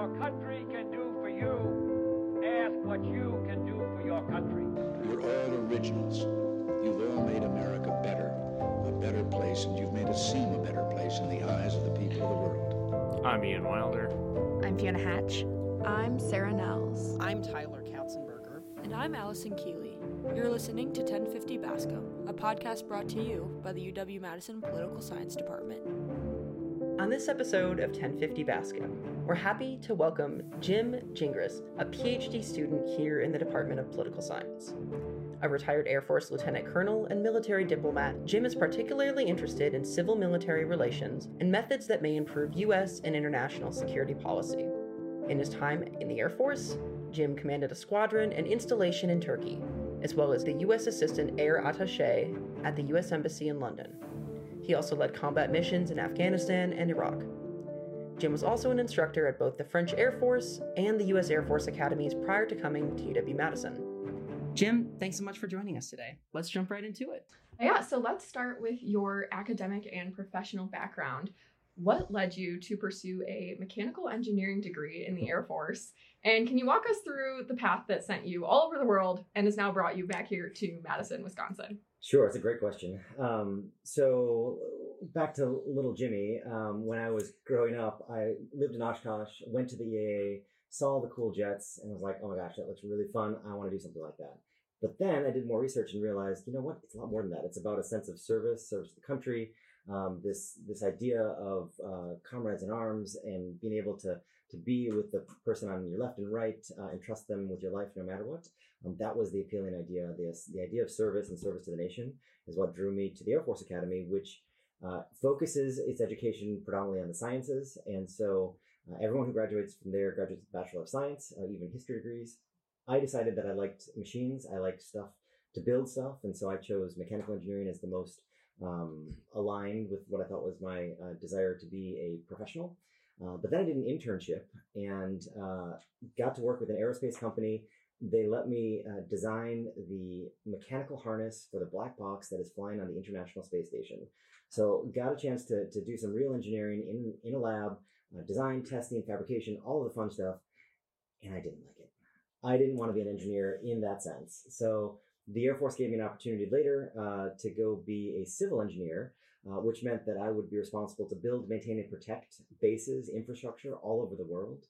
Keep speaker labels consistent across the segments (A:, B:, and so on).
A: your country can do for you, ask what you can do for your country.
B: You're all originals. You've all made America better, a better place, and you've made it seem a better place in the eyes of the people of the world.
C: I'm Ian Wilder.
D: I'm Fiona Hatch.
E: I'm Sarah Nels.
F: I'm Tyler Katzenberger.
G: And I'm Allison Keeley. You're listening to 1050 Bascom, a podcast brought to you by the UW Madison Political Science Department.
F: On this episode of 1050 Bascom, we're happy to welcome Jim Gingras, a PhD student here in the Department of Political Science. A retired Air Force lieutenant colonel and military diplomat, Jim is particularly interested in civil military relations and methods that may improve U.S. and international security policy. In his time in the Air Force, Jim commanded a squadron and installation in Turkey, as well as the U.S. Assistant Air Attache at the U.S. Embassy in London. He also led combat missions in Afghanistan and Iraq. Jim was also an instructor at both the French Air Force and the U.S. Air Force academies prior to coming to UW Madison. Jim, thanks so much for joining us today. Let's jump right into it.
E: Yeah, so let's start with your academic and professional background. What led you to pursue a mechanical engineering degree in the Air Force? And can you walk us through the path that sent you all over the world and has now brought you back here to Madison, Wisconsin?
H: Sure, it's a great question. Um, so back to little Jimmy. Um, when I was growing up, I lived in Oshkosh, went to the EAA, saw the cool jets, and was like, "Oh my gosh, that looks really fun! I want to do something like that." But then I did more research and realized, you know what? It's a lot more than that. It's about a sense of service, service to the country. Um, this this idea of uh, comrades in arms and being able to to be with the person on your left and right uh, and trust them with your life no matter what. Um, that was the appealing idea. The, the idea of service and service to the nation is what drew me to the Air Force Academy, which uh, focuses its education predominantly on the sciences. And so uh, everyone who graduates from there graduates with a Bachelor of Science, uh, even history degrees. I decided that I liked machines. I liked stuff to build stuff. And so I chose mechanical engineering as the most um, aligned with what I thought was my uh, desire to be a professional. Uh, but then I did an internship and uh, got to work with an aerospace company. They let me uh, design the mechanical harness for the black box that is flying on the International Space Station. So got a chance to, to do some real engineering in, in a lab, uh, design, testing, fabrication, all of the fun stuff. And I didn't like it. I didn't want to be an engineer in that sense. So the Air Force gave me an opportunity later uh, to go be a civil engineer uh, which meant that I would be responsible to build, maintain, and protect bases, infrastructure all over the world.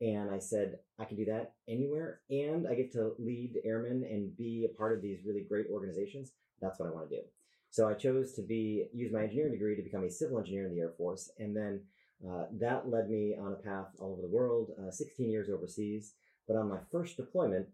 H: And I said, I can do that anywhere, and I get to lead airmen and be a part of these really great organizations. That's what I want to do. So I chose to be use my engineering degree to become a civil engineer in the Air Force, and then uh, that led me on a path all over the world. Uh, 16 years overseas, but on my first deployment,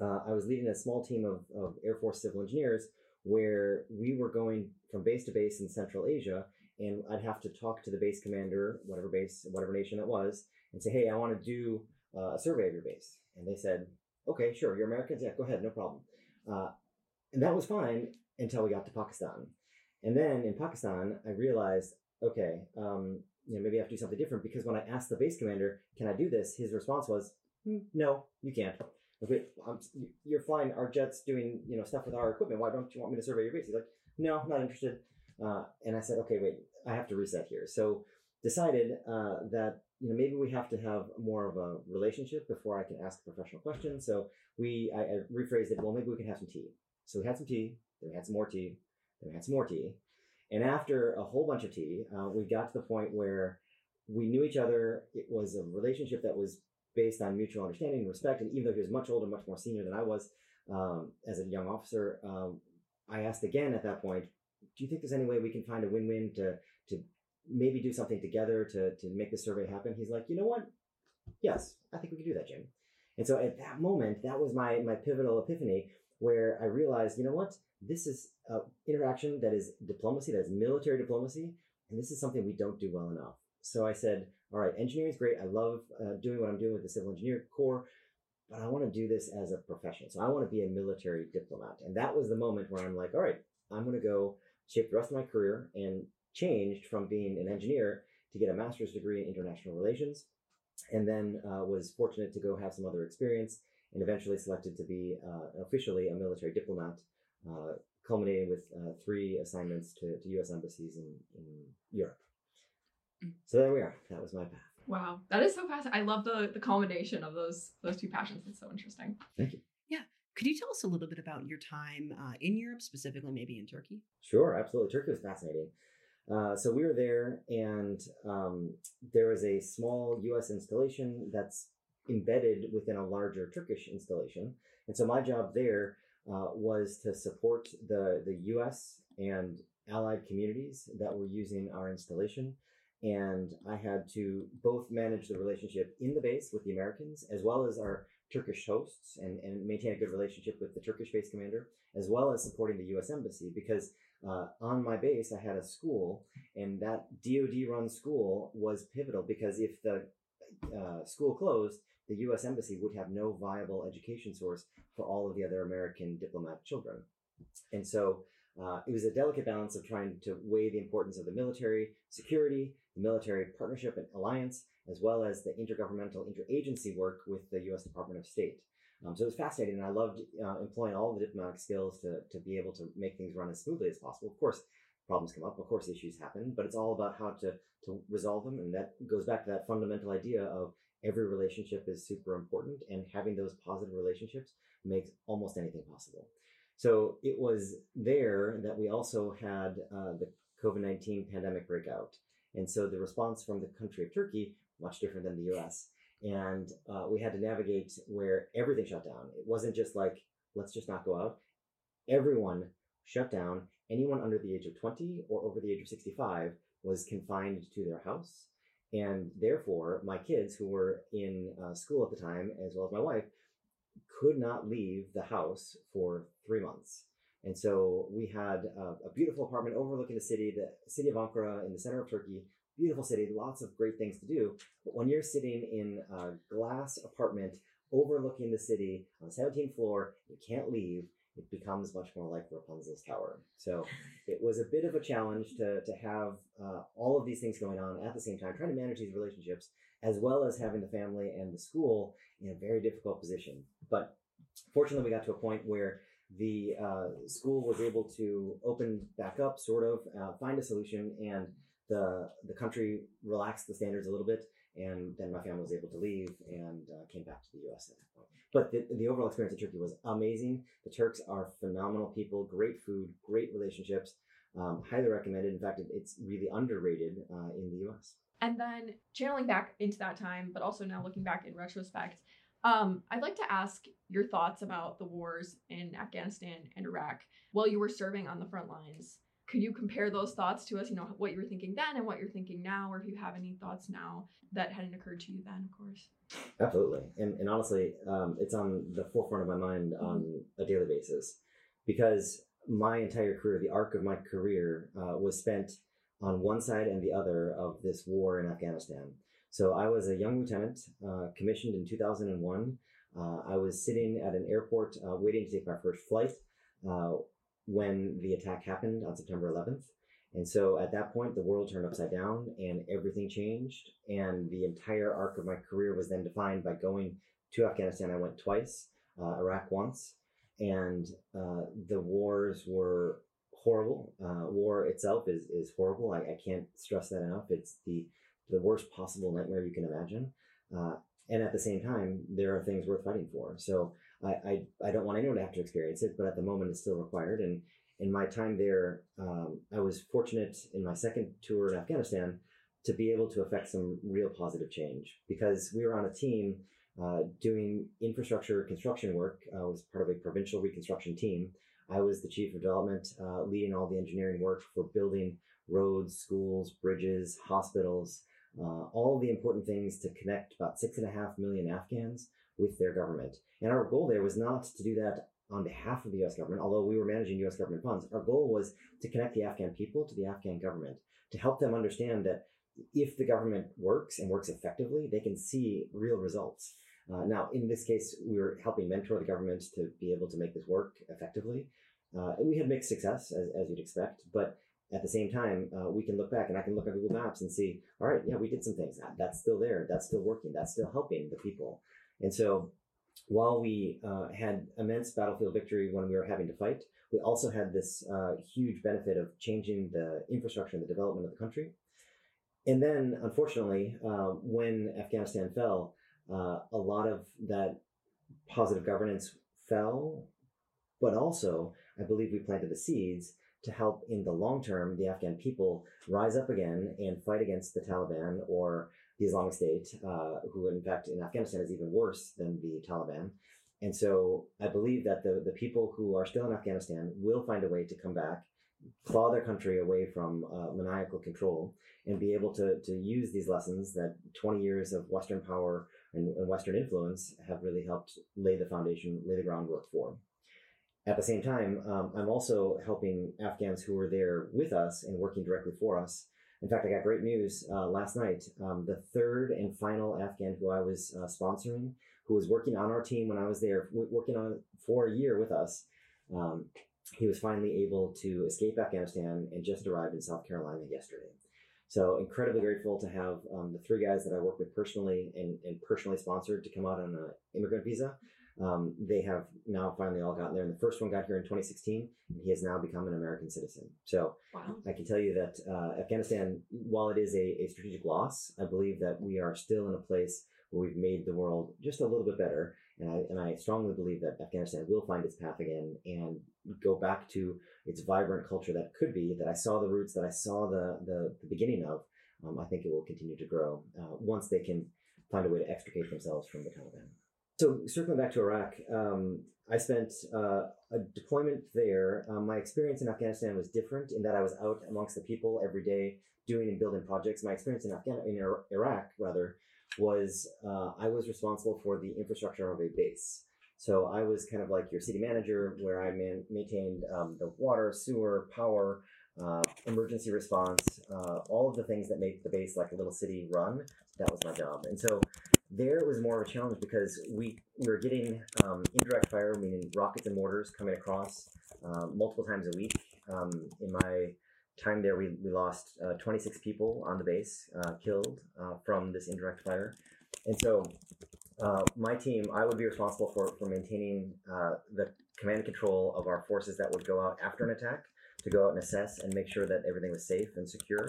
H: uh, I was leading a small team of, of Air Force civil engineers where we were going from base to base in Central Asia, and I'd have to talk to the base commander, whatever base, whatever nation it was, and say, "Hey, I want to do uh, a survey of your base." And they said, "Okay, sure. You're Americans. Yeah, go ahead, no problem." Uh, and that was fine until we got to Pakistan. And then in Pakistan, I realized, okay, um, you know, maybe I have to do something different because when I asked the base commander, "Can I do this?" his response was, hmm, "No, you can't." Okay, I'm, you're flying our jets doing you know stuff with our equipment. Why don't you want me to survey your base? He's like, no, I'm not interested. Uh, and I said, okay, wait, I have to reset here. So decided uh, that you know maybe we have to have more of a relationship before I can ask a professional question. So we I, I rephrased it. Well, maybe we can have some tea. So we had some tea. Then we had some more tea. Then we had some more tea. And after a whole bunch of tea, uh, we got to the point where we knew each other. It was a relationship that was based on mutual understanding and respect. And even though he was much older, much more senior than I was um, as a young officer, um, I asked again at that point, do you think there's any way we can find a win-win to to maybe do something together to to make the survey happen? He's like, you know what? Yes, I think we can do that, Jim. And so at that moment, that was my my pivotal epiphany where I realized, you know what? This is uh, interaction that is diplomacy, that is military diplomacy, and this is something we don't do well enough. So I said, all right, engineering is great. I love uh, doing what I'm doing with the civil engineer corps, but I want to do this as a profession. So I want to be a military diplomat. And that was the moment where I'm like, all right, I'm going to go shape the rest of my career and changed from being an engineer to get a master's degree in international relations. And then uh, was fortunate to go have some other experience and eventually selected to be uh, officially a military diplomat, uh, culminating with uh, three assignments to, to U.S. embassies in, in Europe. So there we are. That was my path.
E: Wow, that is so fascinating. I love the the combination of those those two passions. It's so interesting. Thank you. Yeah.
C: Could you tell us a little bit about your time uh, in Europe, specifically maybe in Turkey?
H: Sure, absolutely. Turkey was fascinating. Uh, so we were there, and um, there was a small U.S. installation that's embedded within a larger Turkish installation. And so my job there uh, was to support the the U.S. and allied communities that were using our installation. And I had to both manage the relationship in the base with the Americans, as well as our Turkish hosts, and, and maintain a good relationship with the Turkish base commander, as well as supporting the U.S. embassy. Because uh, on my base, I had a school, and that DoD run school was pivotal because if the uh, school closed, the U.S. embassy would have no viable education source for all of the other American diplomat children. And so uh, it was a delicate balance of trying to weigh the importance of the military security, the military partnership and alliance, as well as the intergovernmental interagency work with the U.S. Department of State. Um, so it was fascinating, and I loved uh, employing all the diplomatic skills to, to be able to make things run as smoothly as possible. Of course, problems come up, of course, issues happen, but it's all about how to, to resolve them, and that goes back to that fundamental idea of every relationship is super important, and having those positive relationships makes almost anything possible. So it was there that we also had uh, the COVID 19 pandemic breakout. And so the response from the country of Turkey, much different than the US. And uh, we had to navigate where everything shut down. It wasn't just like, let's just not go out. Everyone shut down. Anyone under the age of 20 or over the age of 65 was confined to their house. And therefore, my kids who were in uh, school at the time, as well as my wife, could not leave the house for three months. And so we had a, a, beautiful apartment overlooking the city, the city of Ankara in the center of Turkey. Beautiful city, lots of great things to do. But when you're sitting in a glass apartment overlooking the city on the 17th floor, you can't leave. It becomes much more like Rapunzel's tower. So it was a bit of a challenge to, to have uh, all of these things going on at the same time, trying to manage these relationships, as well as having the family and the school in a very difficult position. But fortunately, we got to a point where the uh, school was able to open back up, sort of, uh, find a solution, and the the country relaxed the standards a little bit, and then my family was able to leave and uh, came back to the U.S. at that point. But the, the overall experience in Turkey was amazing. The Turks are phenomenal people, great food, great relationships. Um, highly recommended. In fact, it's really underrated uh, in the U.S.
E: And then channeling back into that time, but also now looking back in retrospect, um, I'd like to ask your thoughts about the wars in Afghanistan and Iraq while you were serving on the front lines. Could you compare those thoughts to us? You know, what you were thinking then and what you're thinking now, or if you have any thoughts now that hadn't occurred to you then, of course.
H: Absolutely. And, and honestly, um, it's on the forefront of my mind mm-hmm. on a daily basis because my entire career, the arc of my career, uh, was spent on one side and the other of this war in Afghanistan. So I was a young lieutenant, uh, commissioned in 2001. Uh, I was sitting at an airport uh, waiting to take my first flight uh, when the attack happened on September 11th. And so at that point, the world turned upside down and everything changed. And the entire arc of my career was then defined by going to Afghanistan. I went twice, uh, Iraq once. And uh, the wars were horrible. war itself is, is horrible. I, I can't stress that enough. It's the the worst possible nightmare you can imagine. Uh, and at the same time, there are things worth fighting for. So I, I, I, don't want anyone to have to experience it, but at the moment it's still required. And in my time there, um, I was fortunate in my second tour in Afghanistan to be able to affect some real positive change because we were on a team uh, doing infrastructure construction work. I was part of a provincial reconstruction team. I was the chief of development, uh, leading all the engineering work for building roads, schools, bridges, hospitals, uh, all the important things to connect about six and a half million Afghans with their government. And our goal there was not to do that on behalf of the US government, although we were managing US government funds. Our goal was to connect the Afghan people to the Afghan government, to help them understand that if the government works and works effectively, they can see real results. Uh, now, in this case, we were helping mentor the government to be able to make this work effectively. Uh, we had mixed success, as, as you'd expect, but at the same time, uh, we can look back and I can look at Google Maps and see, all right, yeah, we did some things. That's still there. That's still working. That's still helping the people. And so while we uh, had immense battlefield victory when we were having to fight, we also had this uh, huge benefit of changing the infrastructure and the development of the country. and then, unfortunately, uh, when Afghanistan fell, uh, a lot of that positive governance fell, but also I believe we planted the seeds to help in the long term the Afghan people rise up again and fight against the Taliban or the Islamic State, uh, who in fact in Afghanistan is even worse than the Taliban. And so I believe that the, the people who are still in Afghanistan will find a way to come back, claw their country away from uh, maniacal control, and be able to, to use these lessons that 20 years of Western power and, and Western influence have really helped lay the foundation, lay the groundwork for. At the same time, um, I'm also helping Afghans who are there with us and working directly for us. In fact, I got great news uh, last night. Um, the third and final Afghan who I was uh, sponsoring, who was working on our team when I was there, working on for a year with us, um, he was finally able to escape Afghanistan and just arrived in South Carolina yesterday. So incredibly grateful to have um, the three guys that I work with personally and, and personally sponsored to come out on an immigrant visa. Um, they have now finally all gotten there. And the first one got here in 2016, and he has now become an American citizen. So
E: Wow.
H: I can tell you that uh, Afghanistan, while it is a, a strategic loss, I believe that we are still in a place where we've made the world just a little bit better. And I, and I strongly believe that Afghanistan will find its path again and go back to its vibrant culture that could be, that I saw the roots, that I saw the, the, the beginning of. Um, I think it will continue to grow uh, once they can find a way to extricate themselves from the Taliban. So circling back to Iraq, um, I spent uh, a deployment there. Um, my experience in Afghanistan was different in that I was out amongst the people every day doing and building projects. My experience in Afghan in Iraq rather was uh, I was responsible for the infrastructure of a base. So I was kind of like your city manager, where I man- maintained um, the water, sewer, power, uh, emergency response, uh, all of the things that make the base like a little city run. That was my job, and so there it was more of a challenge because we, we were getting um, indirect fire, meaning rockets and mortars coming across uh, multiple times a week. Um, in my time there, we, we lost uh, 26 people on the base, uh, killed uh, from this indirect fire. And so uh, my team, I would be responsible for, for maintaining uh, the command and control of our forces that would go out after an attack to go out and assess and make sure that everything was safe and secure.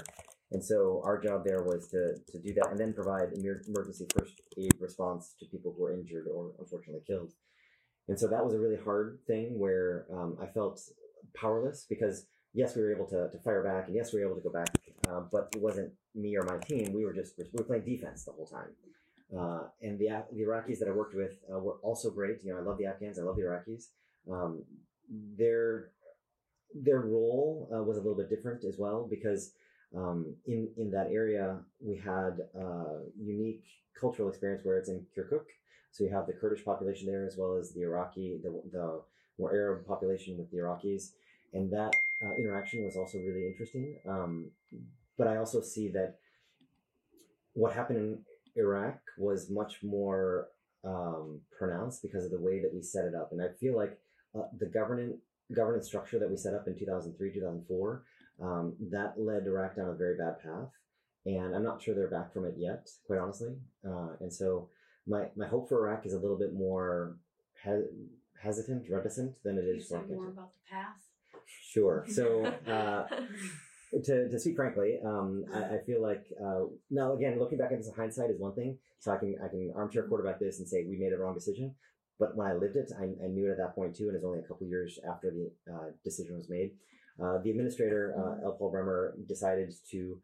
H: And so our job there was to, to do that and then provide emergency first aid response to people who were injured or unfortunately killed. And so that was a really hard thing where um, I felt powerless because yes, we were able to, to fire back and yes, we were able to go back, uh, but it wasn't me or my team. We were just we were playing defense the whole time. Uh, and the the Iraqis that I worked with uh, were also great. You know, I love the Afghans, I love the Iraqis. Um, their their role uh, was a little bit different as well because um, in in that area we had a unique cultural experience where it's in Kirkuk, so you have the Kurdish population there as well as the Iraqi the the more Arab population with the Iraqis, and that uh, interaction was also really interesting. Um, but I also see that what happened in Iraq was much more um, pronounced because of the way that we set it up, and I feel like uh, the governance governance structure that we set up in 2003 2004 um, that led Iraq down a very bad path, and I'm not sure they're back from it yet, quite honestly. Uh, and so my my hope for Iraq is a little bit more he- hesitant, reticent than it
D: You
H: is for
D: said more about the path.
H: Sure. So. Uh, to, to speak frankly, um, I, I feel like uh, now again looking back at this hindsight is one thing. So I can I can armchair quarterback this and say we made a wrong decision. But when I lived it, I, I knew it at that point too, and it's only a couple years after the uh, decision was made. Uh, the administrator, uh, L. Paul Bremer, decided to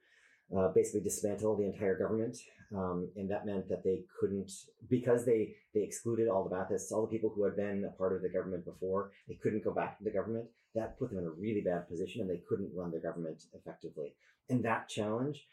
H: uh, basically dismantle the entire government, um, and that meant that they couldn't because they they excluded all the Baathists, all the people who had been a part of the government before. They couldn't go back to the government. That put them in a really bad position, and they couldn't run their government effectively. And that challenge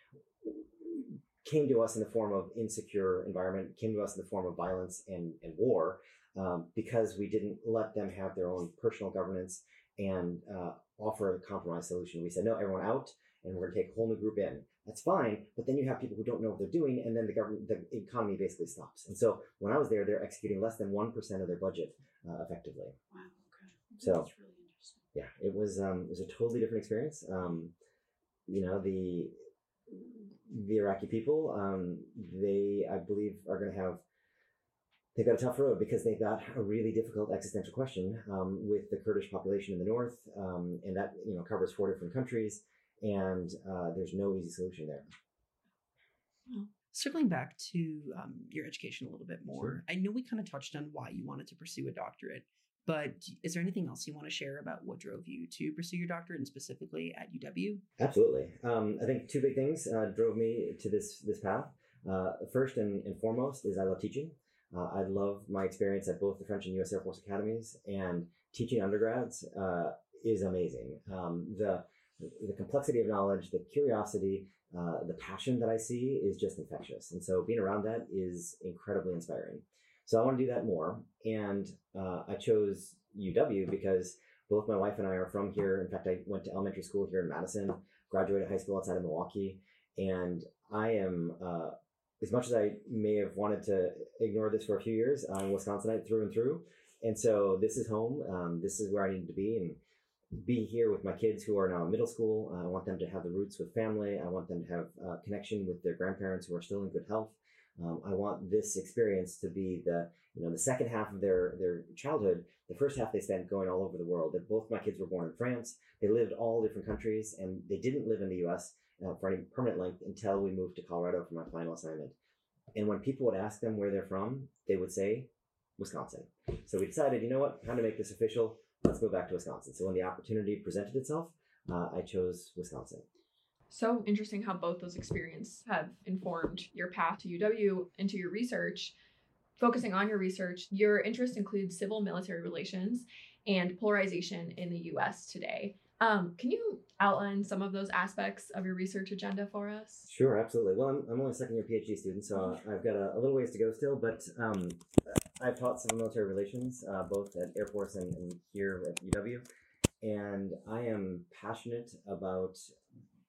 H: came to us in the form of insecure environment, came to us in the form of violence and, and war, um, because we didn't let them have their own personal governance and uh, offer a compromise solution. We said, no, everyone out, and we're going to take a whole new group in. That's fine, but then you have people who don't know what they're doing, and then the government, the economy basically stops. And so when I was there, they're executing less than one percent of their budget uh, effectively.
D: Wow. Okay.
H: So-
D: That's really interesting.
H: Yeah, it was um, it was a totally different experience. Um, you know the the Iraqi people, um, they I believe are going to have they've got a tough road because they've got a really difficult existential question um, with the Kurdish population in the north, um, and that you know covers four different countries, and uh, there's no easy solution there.
C: Circling back to um, your education a little bit more, I know we kind of touched on why you wanted to pursue a doctorate, but is there anything else you want to share about what drove you to pursue your doctorate and specifically at UW?
H: Absolutely. Um, I think two big things uh, drove me to this this path. Uh, first and, and foremost is I love teaching. Uh, I love my experience at both the French and U.S. Air Force academies, and teaching undergrads uh, is amazing. Um, the the complexity of knowledge, the curiosity, uh, the passion that I see is just infectious. And so being around that is incredibly inspiring. So I want to do that more. And uh, I chose UW because both my wife and I are from here. In fact, I went to elementary school here in Madison, graduated high school outside of Milwaukee. And I am, uh, as much as I may have wanted to ignore this for a few years, I'm Wisconsinite through and through. And so this is home. Um, this is where I need to be. And be here with my kids who are now in middle school. Uh, I want them to have the roots with family. I want them to have uh, connection with their grandparents who are still in good health. Um, I want this experience to be the you know the second half of their their childhood. The first half they spent going all over the world. That both my kids were born in France. They lived all different countries, and they didn't live in the U.S. Uh, for any permanent length until we moved to Colorado for my final assignment. And when people would ask them where they're from, they would say Wisconsin. So we decided, you know what, time to make this official let's go back to Wisconsin. So when the opportunity presented itself, uh, I chose Wisconsin.
E: So interesting how both those experiences have informed your path to UW into your research. Focusing on your research, your interest includes civil military relations and polarization in the US today. Um, can you outline some of those aspects of your research agenda for us?
H: Sure, absolutely. Well, I'm, I'm only a second year PhD student, so I've got a, a little ways to go still, but um, I've taught civil military relations uh, both at Air Force and, and, here at UW, and I am passionate about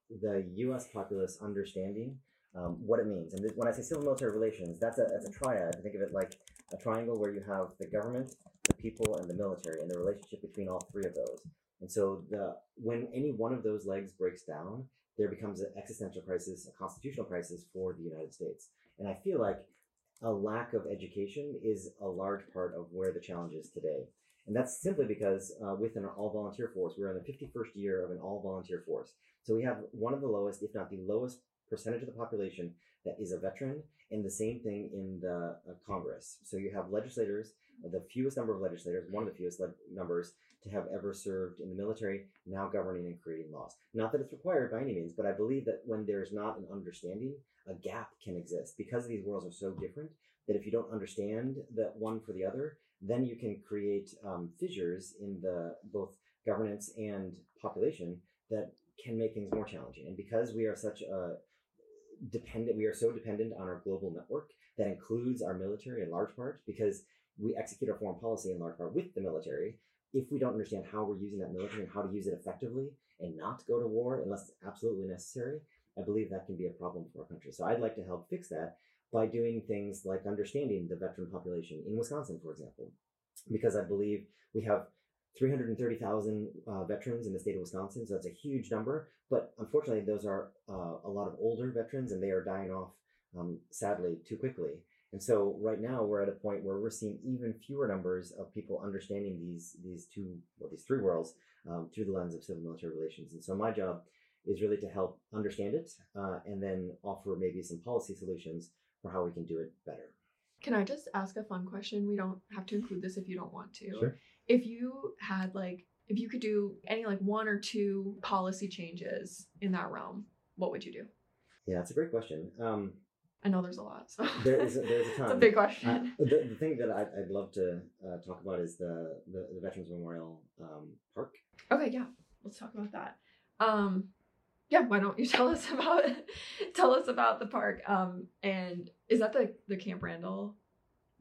H: the U.S. populace understanding um, what it means. And when I say civil military relations, that's a that's a triad. Think of it like a triangle where you have the government, the people, and the military, and the relationship between all three of those. And so the when any one of those legs breaks down, there becomes an existential crisis, a constitutional crisis for the United States. And I feel like a lack of education is a large part of where the challenge is today. And that's simply because uh, with an all volunteer force, we're in the 51st year of an all volunteer force. So we have one of the lowest, if not the lowest, percentage of the population that is a veteran, and the same thing in the uh, Congress. So you have legislators, the fewest number of legislators, one of the fewest le- numbers to have ever served in the military, now governing and creating laws. Not that it's required by any means, but I believe that when there's not an understanding, a gap can exist because these worlds are so different that if you don't understand that one for the other, then you can create um, fissures in the both governance and population that can make things more challenging. And because we are such a dependent, we are so dependent on our global network that includes our military in large part because we execute our foreign policy in large part with the military. If we don't understand how we're using that military and how to use it effectively and not go to war unless it's absolutely necessary, I believe that can be a problem for our country. So I'd like to help fix that by doing things like understanding the veteran population in Wisconsin, for example, because I believe we have 330,000 uh, veterans in the state of Wisconsin, so that's a huge number. But unfortunately, those are uh, a lot of older veterans, and they are dying off, um, sadly, too quickly. And so right now we're at a point where we're seeing even fewer numbers of people understanding these these two well these three worlds um, through the lens of civil military relations. And so my job is really to help understand it uh, and then offer maybe some policy solutions for how we can do it better.
E: Can I just ask a fun question? We don't have to include this if you don't want to.
H: Sure.
E: If you had like if you could do any like one or two policy changes in that realm, what would you do?
H: Yeah, that's a great question. Um,
E: I know there's a lot. So
H: there is a, there's a ton.
E: it's a big
H: Uh,
E: question.
H: the, the thing that I'd, I'd love to uh, talk about is the, the, the Veterans Memorial um, Park.
E: okay, yeah. Let's talk about that. Um yeah, why don't you tell us about tell us about the park? Um and is that the the Camp Randall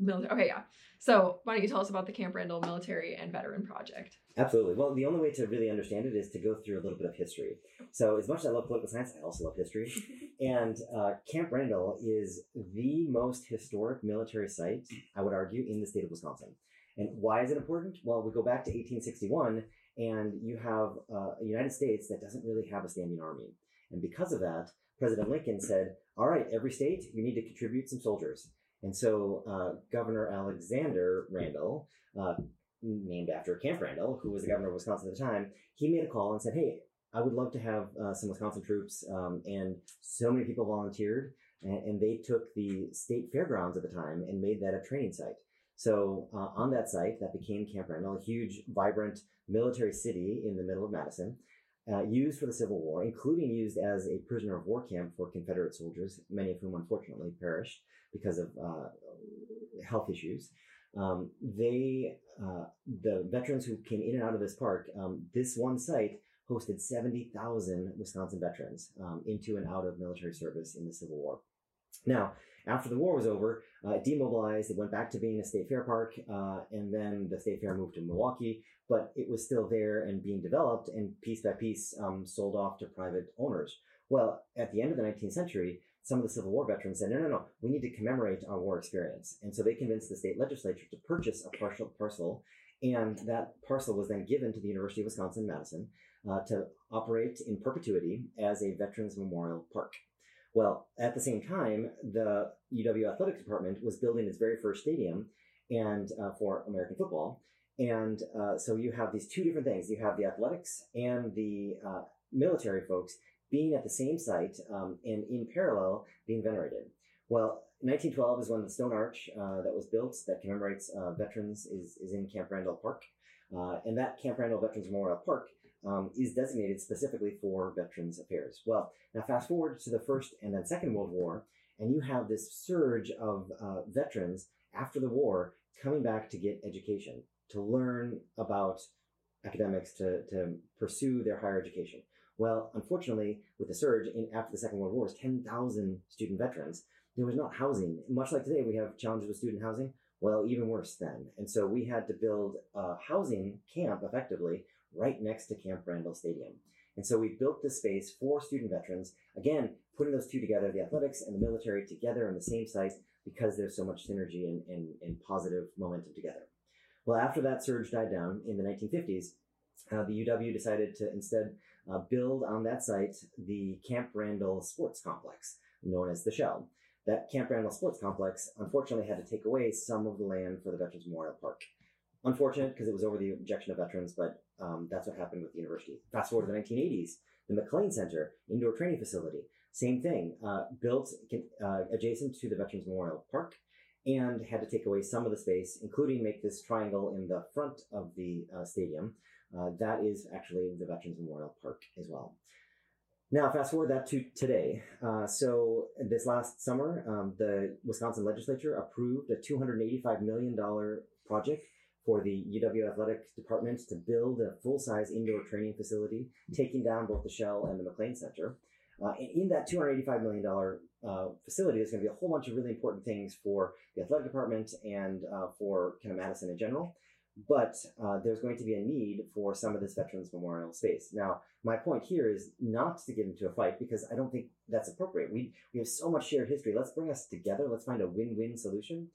E: military? Okay, yeah. So why don't you tell us about the Camp Randall Military and Veteran Project?
H: Absolutely. Well, the only way to really understand it is to go through a little bit of history. So, as much as I love political science, I also love history. and uh, Camp Randall is the most historic military site, I would argue, in the state of Wisconsin. And why is it important? Well, we go back to 1861, and you have uh, a United States that doesn't really have a standing army. And because of that, President Lincoln said, All right, every state, you need to contribute some soldiers. And so uh, Governor Alexander Randall, uh, named after Camp Randall, who was the governor of Wisconsin at the time, he made a call and said, "Hey, I would love to have uh, some Wisconsin troops." Um, and so many people volunteered and, and they took the state fairgrounds at the time and made that a training site. So uh, on that site, that became Camp Randall, a huge, vibrant military city in the middle of Madison, uh, used for the Civil War, including used as a prisoner of war camp for Confederate soldiers, many of whom unfortunately perished because of uh, health issues. Um, they, uh, the veterans who came in and out of this park, um, this one site hosted 70,000 Wisconsin veterans um, into and out of military service in the Civil War. Now, after the war was over, uh, it demobilized. It went back to being a state fair park, uh, and then the state fair moved to Milwaukee, but it was still there and being developed, and piece by piece um, sold off to private owners. Well, at the end of the 19th century, some of the Civil War veterans said, no, no, no, we need to commemorate our war experience. And so they convinced the state legislature to purchase a partial parcel, and that parcel was then given to the University of Wisconsin Madison uh, to operate in perpetuity as a Veterans Memorial Park. Well, at the same time, the UW Athletics Department was building its very first stadium and uh, for American football. And uh, so you have these two different things. You have the athletics and the uh, military folks being at the same site um, and in parallel being venerated. Well, 1912 is when the stone arch uh, that was built that commemorates uh, veterans is, is in Camp Randall Park. Uh, and that Camp Randall Veterans Memorial Park um, is designated specifically for Veterans Affairs. Well, now fast forward to the First and then Second World War, and you have this surge of uh, veterans after the war coming back to get education, to learn about academics, to, to pursue their higher education. Well, unfortunately, with the surge in after the Second World War, 10,000 student veterans, there was not housing. Much like today, we have challenges with student housing. Well, even worse then. And so we had to build a housing camp effectively right next to Camp Randall Stadium. And so we built this space for student veterans, again, putting those two together, the athletics and the military together on the same site because there's so much synergy and, and, and positive momentum together. Well, after that surge died down in the 1950s, uh, the UW decided to instead uh, build on that site the Camp Randall Sports Complex, known as the Shell. That Camp Randall Sports Complex unfortunately had to take away some of the land for the Veterans Memorial Park. Unfortunate because it was over the objection of veterans, but um, that's what happened with the university. Fast forward to the 1980s, the McClain Center, indoor training facility, same thing, uh, built uh, adjacent to the Veterans Memorial Park and had to take away some of the space, including make this triangle in the front of the uh, stadium. Uh, that is actually the Veterans Memorial Park as well. Now, fast forward that to today. Uh, so, this last summer, um, the Wisconsin legislature approved a $285 million project for the UW Athletic Department to build a full size indoor training facility, taking down both the Shell and the McClain Center. Uh, in that $285 million uh, facility, there's going to be a whole bunch of really important things for the athletic department and uh, for kind of Madison in general. But uh, there's going to be a need for some of this Veterans Memorial space. Now, my point here is not to get into a fight because I don't think that's appropriate. We, we have so much shared history. Let's bring us together. Let's find a win win solution.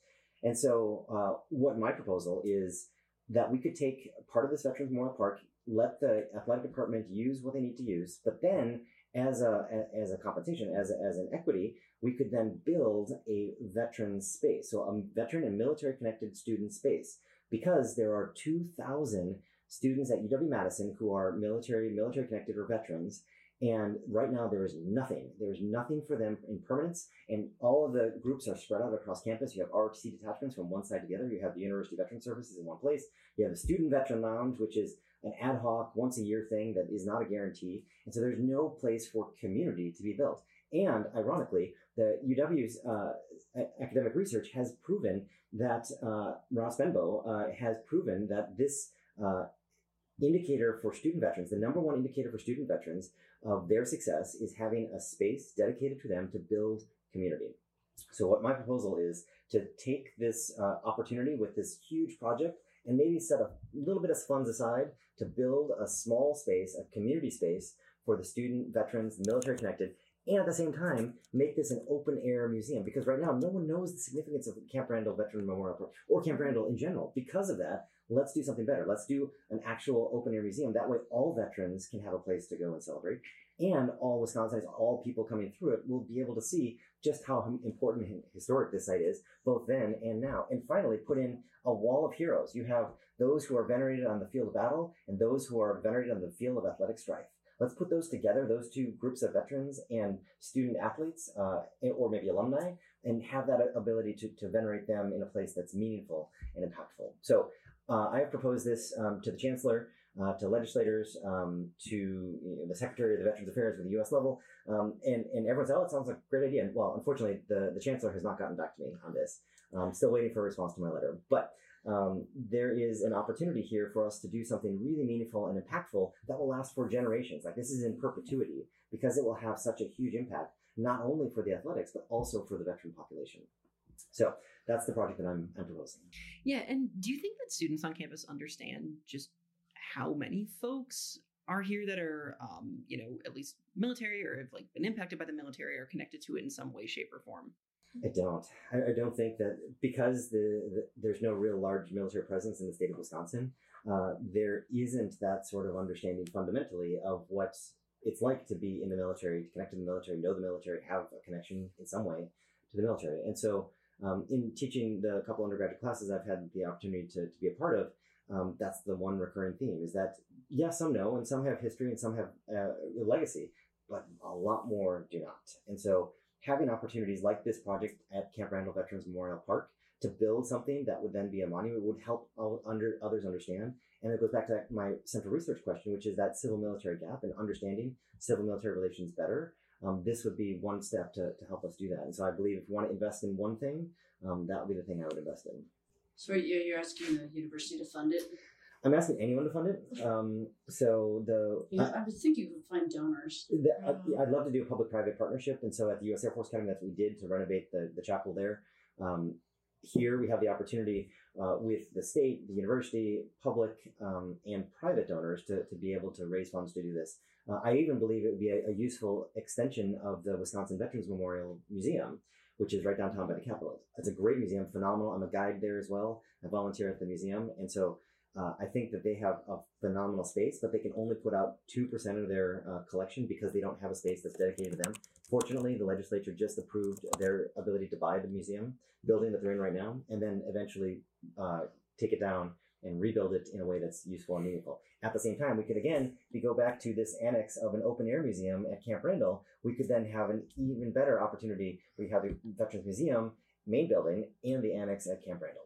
H: And so, uh, what my proposal is that we could take part of this Veterans Memorial Park, let the athletic department use what they need to use, but then as a as a compensation, as a, as an equity, we could then build a veteran space, so a veteran and military connected student space, because there are two thousand students at UW Madison who are military military connected or veterans, and right now, there is nothing. There is nothing for them in permanence. And all of the groups are spread out across campus. You have ROTC detachments from one side to the other. You have the University Veteran Services in one place. You have the Student Veteran Lounge, which is an ad hoc, once a year thing that is not a guarantee. And so there's no place for community to be built. And ironically, the UW's uh, academic research has proven that uh, Ross Benbow uh, has proven that this uh, indicator for student veterans, the number one indicator for student veterans of their success is having a space dedicated to them to build community. So what my proposal is to take this uh, opportunity with this huge project and maybe set a little bit of funds aside to build a small space, a community space for the student, veterans, military connected, and at the same time make this an open air museum because right now no one knows the significance of Camp Randall Veteran Memorial Park or Camp Randall in general. Because of that, let's do something better. Let's do an actual open air museum. That way, all veterans can have a place to go and celebrate, and all Wisconsinites, all people coming through it, will be able to see just how important and historic this site is, both then and now. And finally, put in a wall of heroes. You have those who are venerated on the field of battle and those who are venerated on the field of athletic strife. let's put those together, those two groups of veterans and student athletes, uh, or maybe alumni, and have that ability to, to venerate them in a place that's meaningful and impactful. So uh, I have proposed this um, to the chancellor. Uh, to legislators, um, to you know, the Secretary of the Veterans Affairs at the U.S. level, um, and and everyone said, "Oh, it sounds like a great idea." And well, unfortunately, the the chancellor has not gotten back to me on this. I'm still waiting for a response to my letter, but um, there is an opportunity here for us to do something really meaningful and impactful that will last for generations. Like this is in perpetuity because it will have such a huge impact, not only for the athletics, but also for the veteran population. So that's the project that I'm, I'm proposing.
C: Yeah. And do you think that students on campus understand just how many folks are here that are, um, you know, at least military or have like been impacted by the military or connected to it in some way, shape, or form?
H: I don't. I, I don't think that because the, the, there's no real large military presence in the state of Wisconsin, uh, there isn't that sort of understanding fundamentally of what it's like to be in the military, to connect to the military, know the military, have a connection in some way to the military. And so, um, in teaching the couple undergraduate classes I've had the opportunity to, to be a part of, um, that's the one recurring theme is that yes, some know, and some have history, and some have uh, legacy, but a lot more do not. And so, having opportunities like this project at Camp Randall Veterans Memorial Park to build something that would then be a monument would help under, others understand. And it goes back to my central research question, which is that civil military gap and understanding civil military relations better. Um, this would be one step to, to help us do that. And so I believe if you want to invest in one thing, um, that would be the thing I would invest in.
D: So you're asking the university to fund it?
H: I'm asking anyone to fund it. Um, so the
D: yeah, I, I would think you could find donors.
H: The, I, would love to do a public-private partnership, and so at the U.S. Air Force Academy, that's what we did to renovate the, the chapel there. Um, here we have the opportunity uh, with the state, the university, public, um, and private donors to, to be able to raise funds to do this. Uh, I even believe it would be a, a, useful extension of the Wisconsin Veterans Memorial Museum, which is right downtown by the Capitol. It's a great museum, phenomenal. I'm a guide there as well. I volunteer at the museum, and so uh, I think that they have a phenomenal space, but they can only put out 2% of their uh, collection because they don't have a space that's dedicated to them. Fortunately, the legislature just approved their ability to buy the museum building that they're in right now and then eventually uh, take it down and rebuild it in a way that's useful and meaningful. At the same time, we could again, if we go back to this annex of an open air museum at Camp Randall, we could then have an even better opportunity. We have the Veterans Museum main building and the annex at Camp Randall.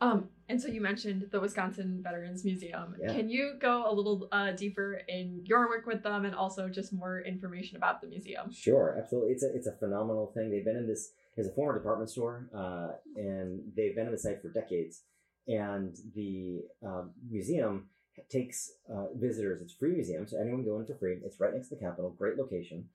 E: Um, and so you mentioned the Wisconsin Veterans Museum. Yeah. Can you go a little uh, deeper in your work with them and also just more information about the museum?
H: Sure, absolutely. It's a it's a phenomenal thing. They've been in this as a former department store, uh, and they've been in the site for decades. And the um, museum takes uh, visitors. It's free museum, so anyone can go in for free. It's right next to the Capitol. Great location.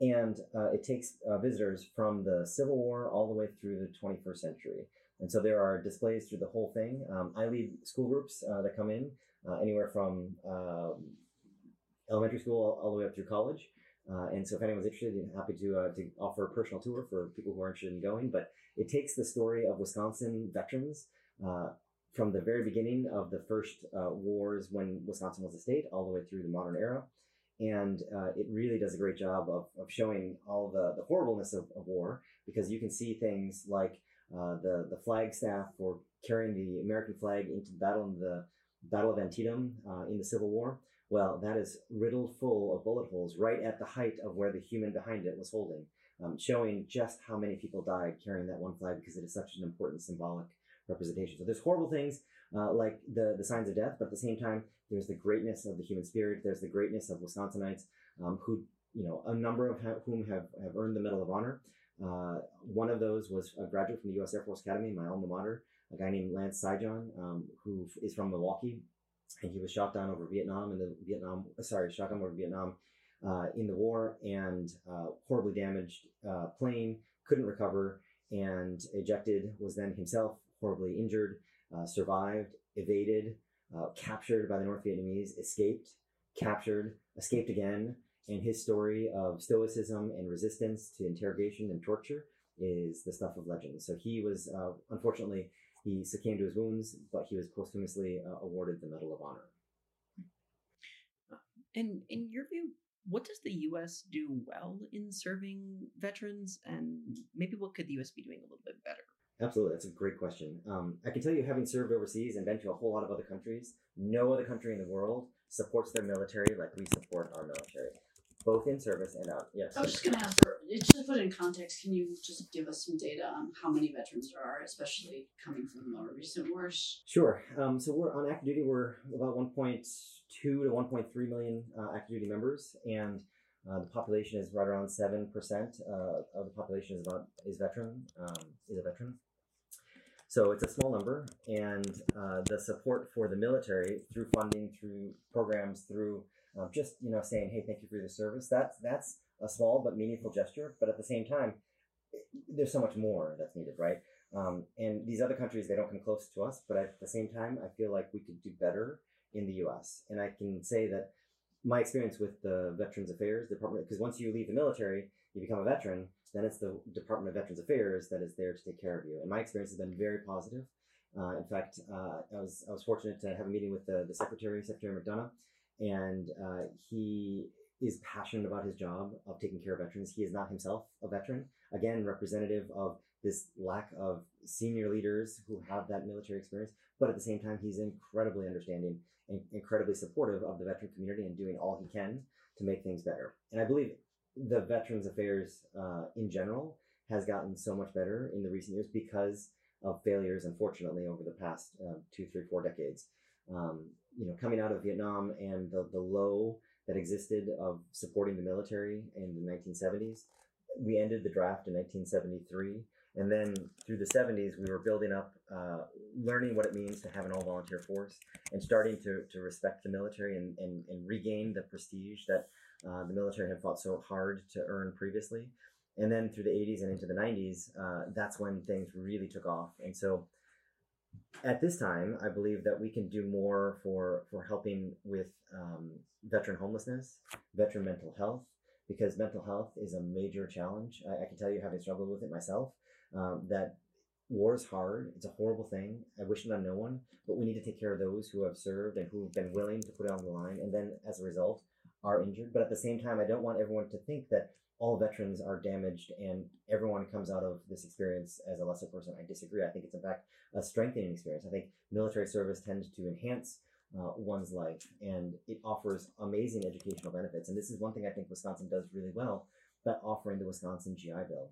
H: And uh, it takes uh, visitors from the Civil War all the way through the 21st century. And so there are displays through the whole thing. Um, I lead school groups uh, that come in uh, anywhere from um, elementary school all, all, the way up through college. Uh, and so if anyone's interested, I'm happy to, uh, to offer a personal tour for people who are interested in going. But it takes the story of Wisconsin veterans uh, from the very beginning of the first uh, wars when Wisconsin was a state all the way through the modern era. And it really does a great job of, of showing all the, the horribleness of, of war because you can see things like uh, the the flag staff for carrying the American flag into battle in the Battle of Antietam uh, in the Civil War. Well, that is riddled full of bullet holes right at the height of where the human behind it was holding, um, showing just how many people died carrying that one flag because it is such an important symbolic representation. So there's horrible things uh, like the the signs of death, but at the same time, there's the greatness of the human spirit. There's the greatness of Wisconsinites um, who, you know, a number of ha- whom have have earned the Medal of Honor. Uh, one of those was a graduate from the U.S. Air Force Academy, my alma mater, a guy named Lance Sijan, um, who is from Milwaukee, and he was shot down over Vietnam in the Vietnam, sorry, shot down over Vietnam uh, in the war, and uh, horribly damaged uh, plane, couldn't recover, and ejected. Was then himself horribly injured, uh, survived, evaded, uh, captured by the North Vietnamese, escaped, captured, escaped again, and his story of stoicism and resistance to interrogation and torture is the stuff of legend. So he was, uh, unfortunately, he succumbed to his wounds, but he was posthumously uh, awarded the Medal of Honor.
C: And in your view, what does the U.S. do well in serving veterans, and maybe what could the U.S. be doing a little bit better?
H: Absolutely, that's a great question. Um, I can tell you, having served overseas and been to a whole lot of other countries, no other country in the world supports their military like we support our military, both in service and out. Yes.
D: I was just gonna ask for just to put it in context. Can you just give us some data on how many veterans there are, especially coming from the more recent wars?
H: Sure. Um, so we're on active duty. We're about 1.2 to 1.3 million uh, active duty members, and uh, the population is right around seven percent uh, of the population is about is veteran um, is a veteran. So it's a small number, and uh, the support for the military through funding, through programs, through uh, just you know saying, "Hey, thank you for your service." That's that's a small but meaningful gesture. But at the same time, there's so much more that's needed, right? Um, and these other countries, they don't come close to us, but at the same time, I feel like we could do better in the U.S. And I can say that my experience with the Veterans Affairs Department, because once you leave the military, you become a veteran, then it's the Department of Veterans Affairs that is there to take care of you. And my experience has been very positive. Uh, in fact, uh, I was I was fortunate to have a meeting with the, the secretary, Secretary McDonough, and uh, he is passionate about his job of taking care of veterans. He is not himself a veteran. Again, representative of this lack of senior leaders who have that military experience, but at the same time, he's incredibly understanding and incredibly supportive of the veteran community and doing all he can to make things better. And I believe the Veterans Affairs uh, in general has gotten so much better in the recent years because of failures, unfortunately, over the past uh, two, three, four decades. Um, you know, coming out of Vietnam and the, the low that existed of supporting the military in the 1970s, we ended the draft in 1973. And then through the 70s, we were building up, uh, learning what it means to have an all volunteer force and starting to, to respect the military and, and, and regain the prestige that uh, the military had fought so hard to earn previously. And then through the 80s and into the 90s, uh, that's when things really took off. And so at this time, I believe that we can do more for, for helping with um, veteran homelessness, veteran mental health, because mental health is a major challenge. I, I can tell you, having struggled with it myself, um, that war is hard. It's a horrible thing. I wish it on no one, but we need to take care of those who have served and who have been willing to put it on the line. And then as a result, are injured. But at the same time, I don't want everyone to think that all veterans are damaged and everyone comes out of this experience as a lesser person. I disagree. I think it's in fact a strengthening experience. I think military service tends to enhance uh, one's life and it offers amazing educational benefits. And this is one thing I think Wisconsin does really well by offering the Wisconsin GI Bill.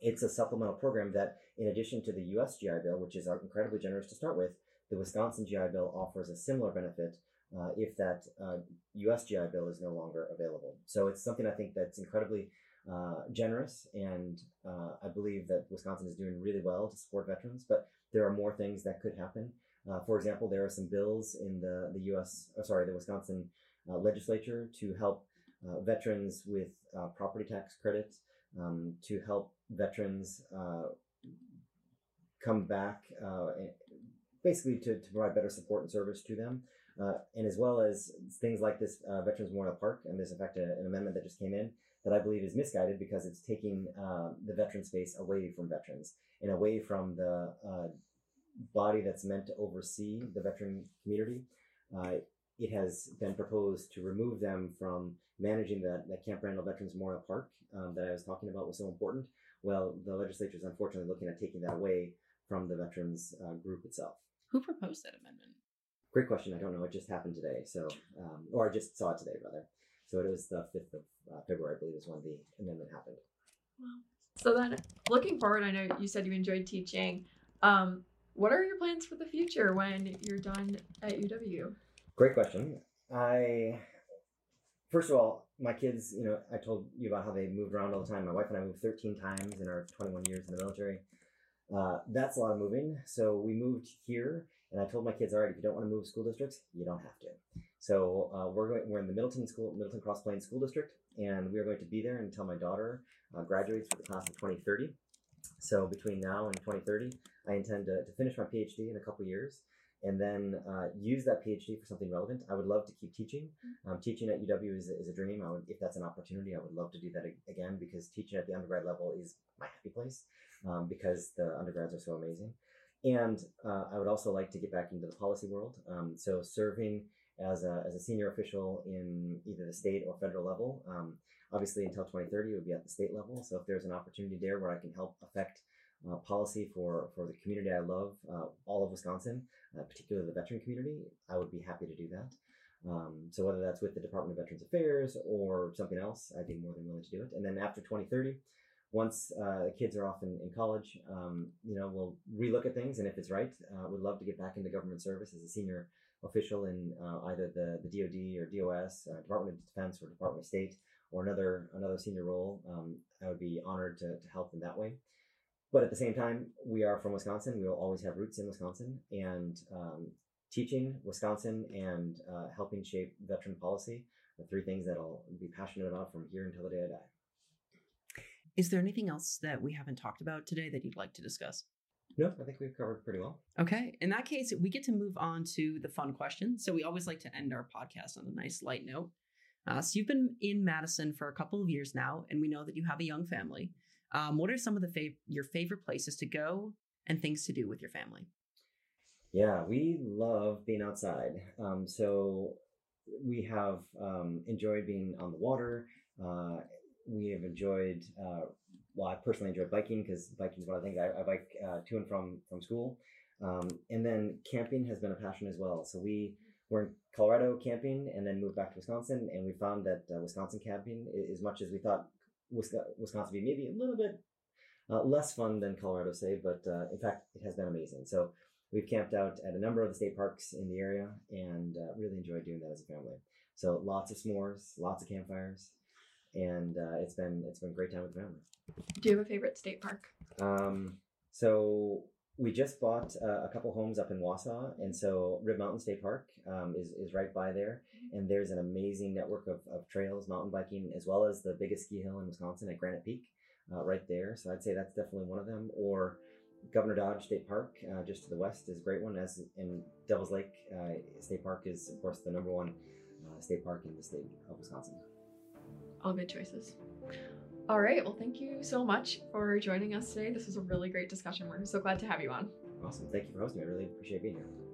H: It's a supplemental program that, in addition to the U.S. GI Bill, which is incredibly generous to start with, the Wisconsin GI Bill offers a similar benefit uh, if that uh, US GI Bill is no longer available. So it's something I think that's incredibly uh, generous, and uh, I believe that Wisconsin is doing really well to support veterans, but there are more things that could happen. Uh, for example, there are some bills in the, the US, oh, sorry, the Wisconsin uh, legislature to help veterans with property tax credits, um, to help veterans come back, basically to, to provide better support and service to them. Uh, and as well as things like this uh, Veterans Memorial Park, and there's in fact a, an amendment that just came in that I believe is misguided because it's taking uh, the veteran space away from veterans and away from the uh, body that's meant to oversee the veteran community. Uh, it has been proposed to remove them from managing that, that Camp Randall Veterans Memorial Park um, that I was talking about was so important. Well, the legislature is unfortunately looking at taking that away from the veterans uh, group itself.
C: Who proposed that amendment?
H: Great question. I don't know. It just happened today. So, um, or I just saw it today, rather. So it was the 5th of uh, February, I believe, is when the amendment happened.
E: Wow. So then, looking forward, I know you said you enjoyed teaching. Um, what are your plans for the future when you're done at UW?
H: Great question. I, first of all, my kids, you know, I told you about how they moved around all the time. My wife and I moved 13 times in our 21 years in the military. Uh, that's a lot of moving. So we moved here and I told my kids, all right, if you don't want to move school districts, you don't have to. So uh, we're going, we're in the Middleton School, Middleton Cross Plains School District, and we are going to be there until my daughter uh, graduates for the class of 2030. So between now and 2030, I intend to, to finish my PhD in a couple years and then uh, use that PhD for something relevant. I would love to keep teaching. Um, teaching at UW is, is a dream. I would, if that's an opportunity, I would love to do that again because teaching at the undergrad level is my happy place um, because the undergrads are so amazing. And uh, I would also like to get back into the policy world. Um, so serving as a, as a senior official in either the state or federal level. Um, obviously, until 2030, it would be at the state level. So if there's an opportunity there where I can help affect uh, policy for, for the community I love, uh, all of Wisconsin, uh, particularly the veteran community, I would be happy to do that. Um, so whether that's with the Department of Veterans Affairs or something else, I'd be more than willing to do it. And then after 2030, once uh, the kids are off in, in college, um, you know, we'll relook at things, and if it's right, uh, would love to get back into government service as a senior official in uh, either the, the DoD or DOS, uh, Department of Defense or Department of State, or another another senior role. Um, I would be honored to, to help in that way. But at the same time, we are from Wisconsin. We will always have roots in Wisconsin, and um, teaching Wisconsin and uh, helping shape veteran policy are three things that I'll be passionate about from here until the day I die.
C: Is there anything else that we haven't talked about today that you'd like to discuss?
H: No, I think we've covered pretty well.
C: Okay. In that case, we get to move on to the fun question. So we always like to end our podcast on a nice light note. Uh, so you've been in Madison for a couple of years now, and we know that you have a young family. Um, what are some of the fav- your favorite places to go and things to do with your family?
H: Yeah, we love being outside. Um, so we have um, enjoyed being on the water. Uh, we have enjoyed. Uh, well, I personally enjoy biking because biking is one of the things I, I bike uh, to and from from school. Um, and then camping has been a passion as well. So we were in Colorado camping and then moved back to Wisconsin, and we found that uh, Wisconsin camping, as much as we thought Wisconsin would be maybe a little bit uh, less fun than Colorado, say, but uh, in fact, it has been amazing. So we've camped out at a number of the state parks in the area and uh, really enjoyed doing that as a family. So lots of s'mores, lots of campfires, and uh, it's been it's been a great time with the family.
E: Do you have a favorite state park?
H: Um, so we just bought uh, a couple homes up in Wausau, and so Rib Mountain State Park um, is is right by there, and there's an amazing network of, of trails, mountain biking, as well as the biggest ski hill in Wisconsin at Granite Peak, uh, right there. So I'd say that's definitely one of them. Or Governor Dodge State Park, uh, just to the west, is a great one. As in Devil's Lake uh, State Park is of course the number one uh, state park in the state of Wisconsin.
E: All good choices. All right. Well, thank you so much for joining us today. This was a really great discussion. We're so glad to have you on.
H: Awesome, thank you for hosting me. I really appreciate being here.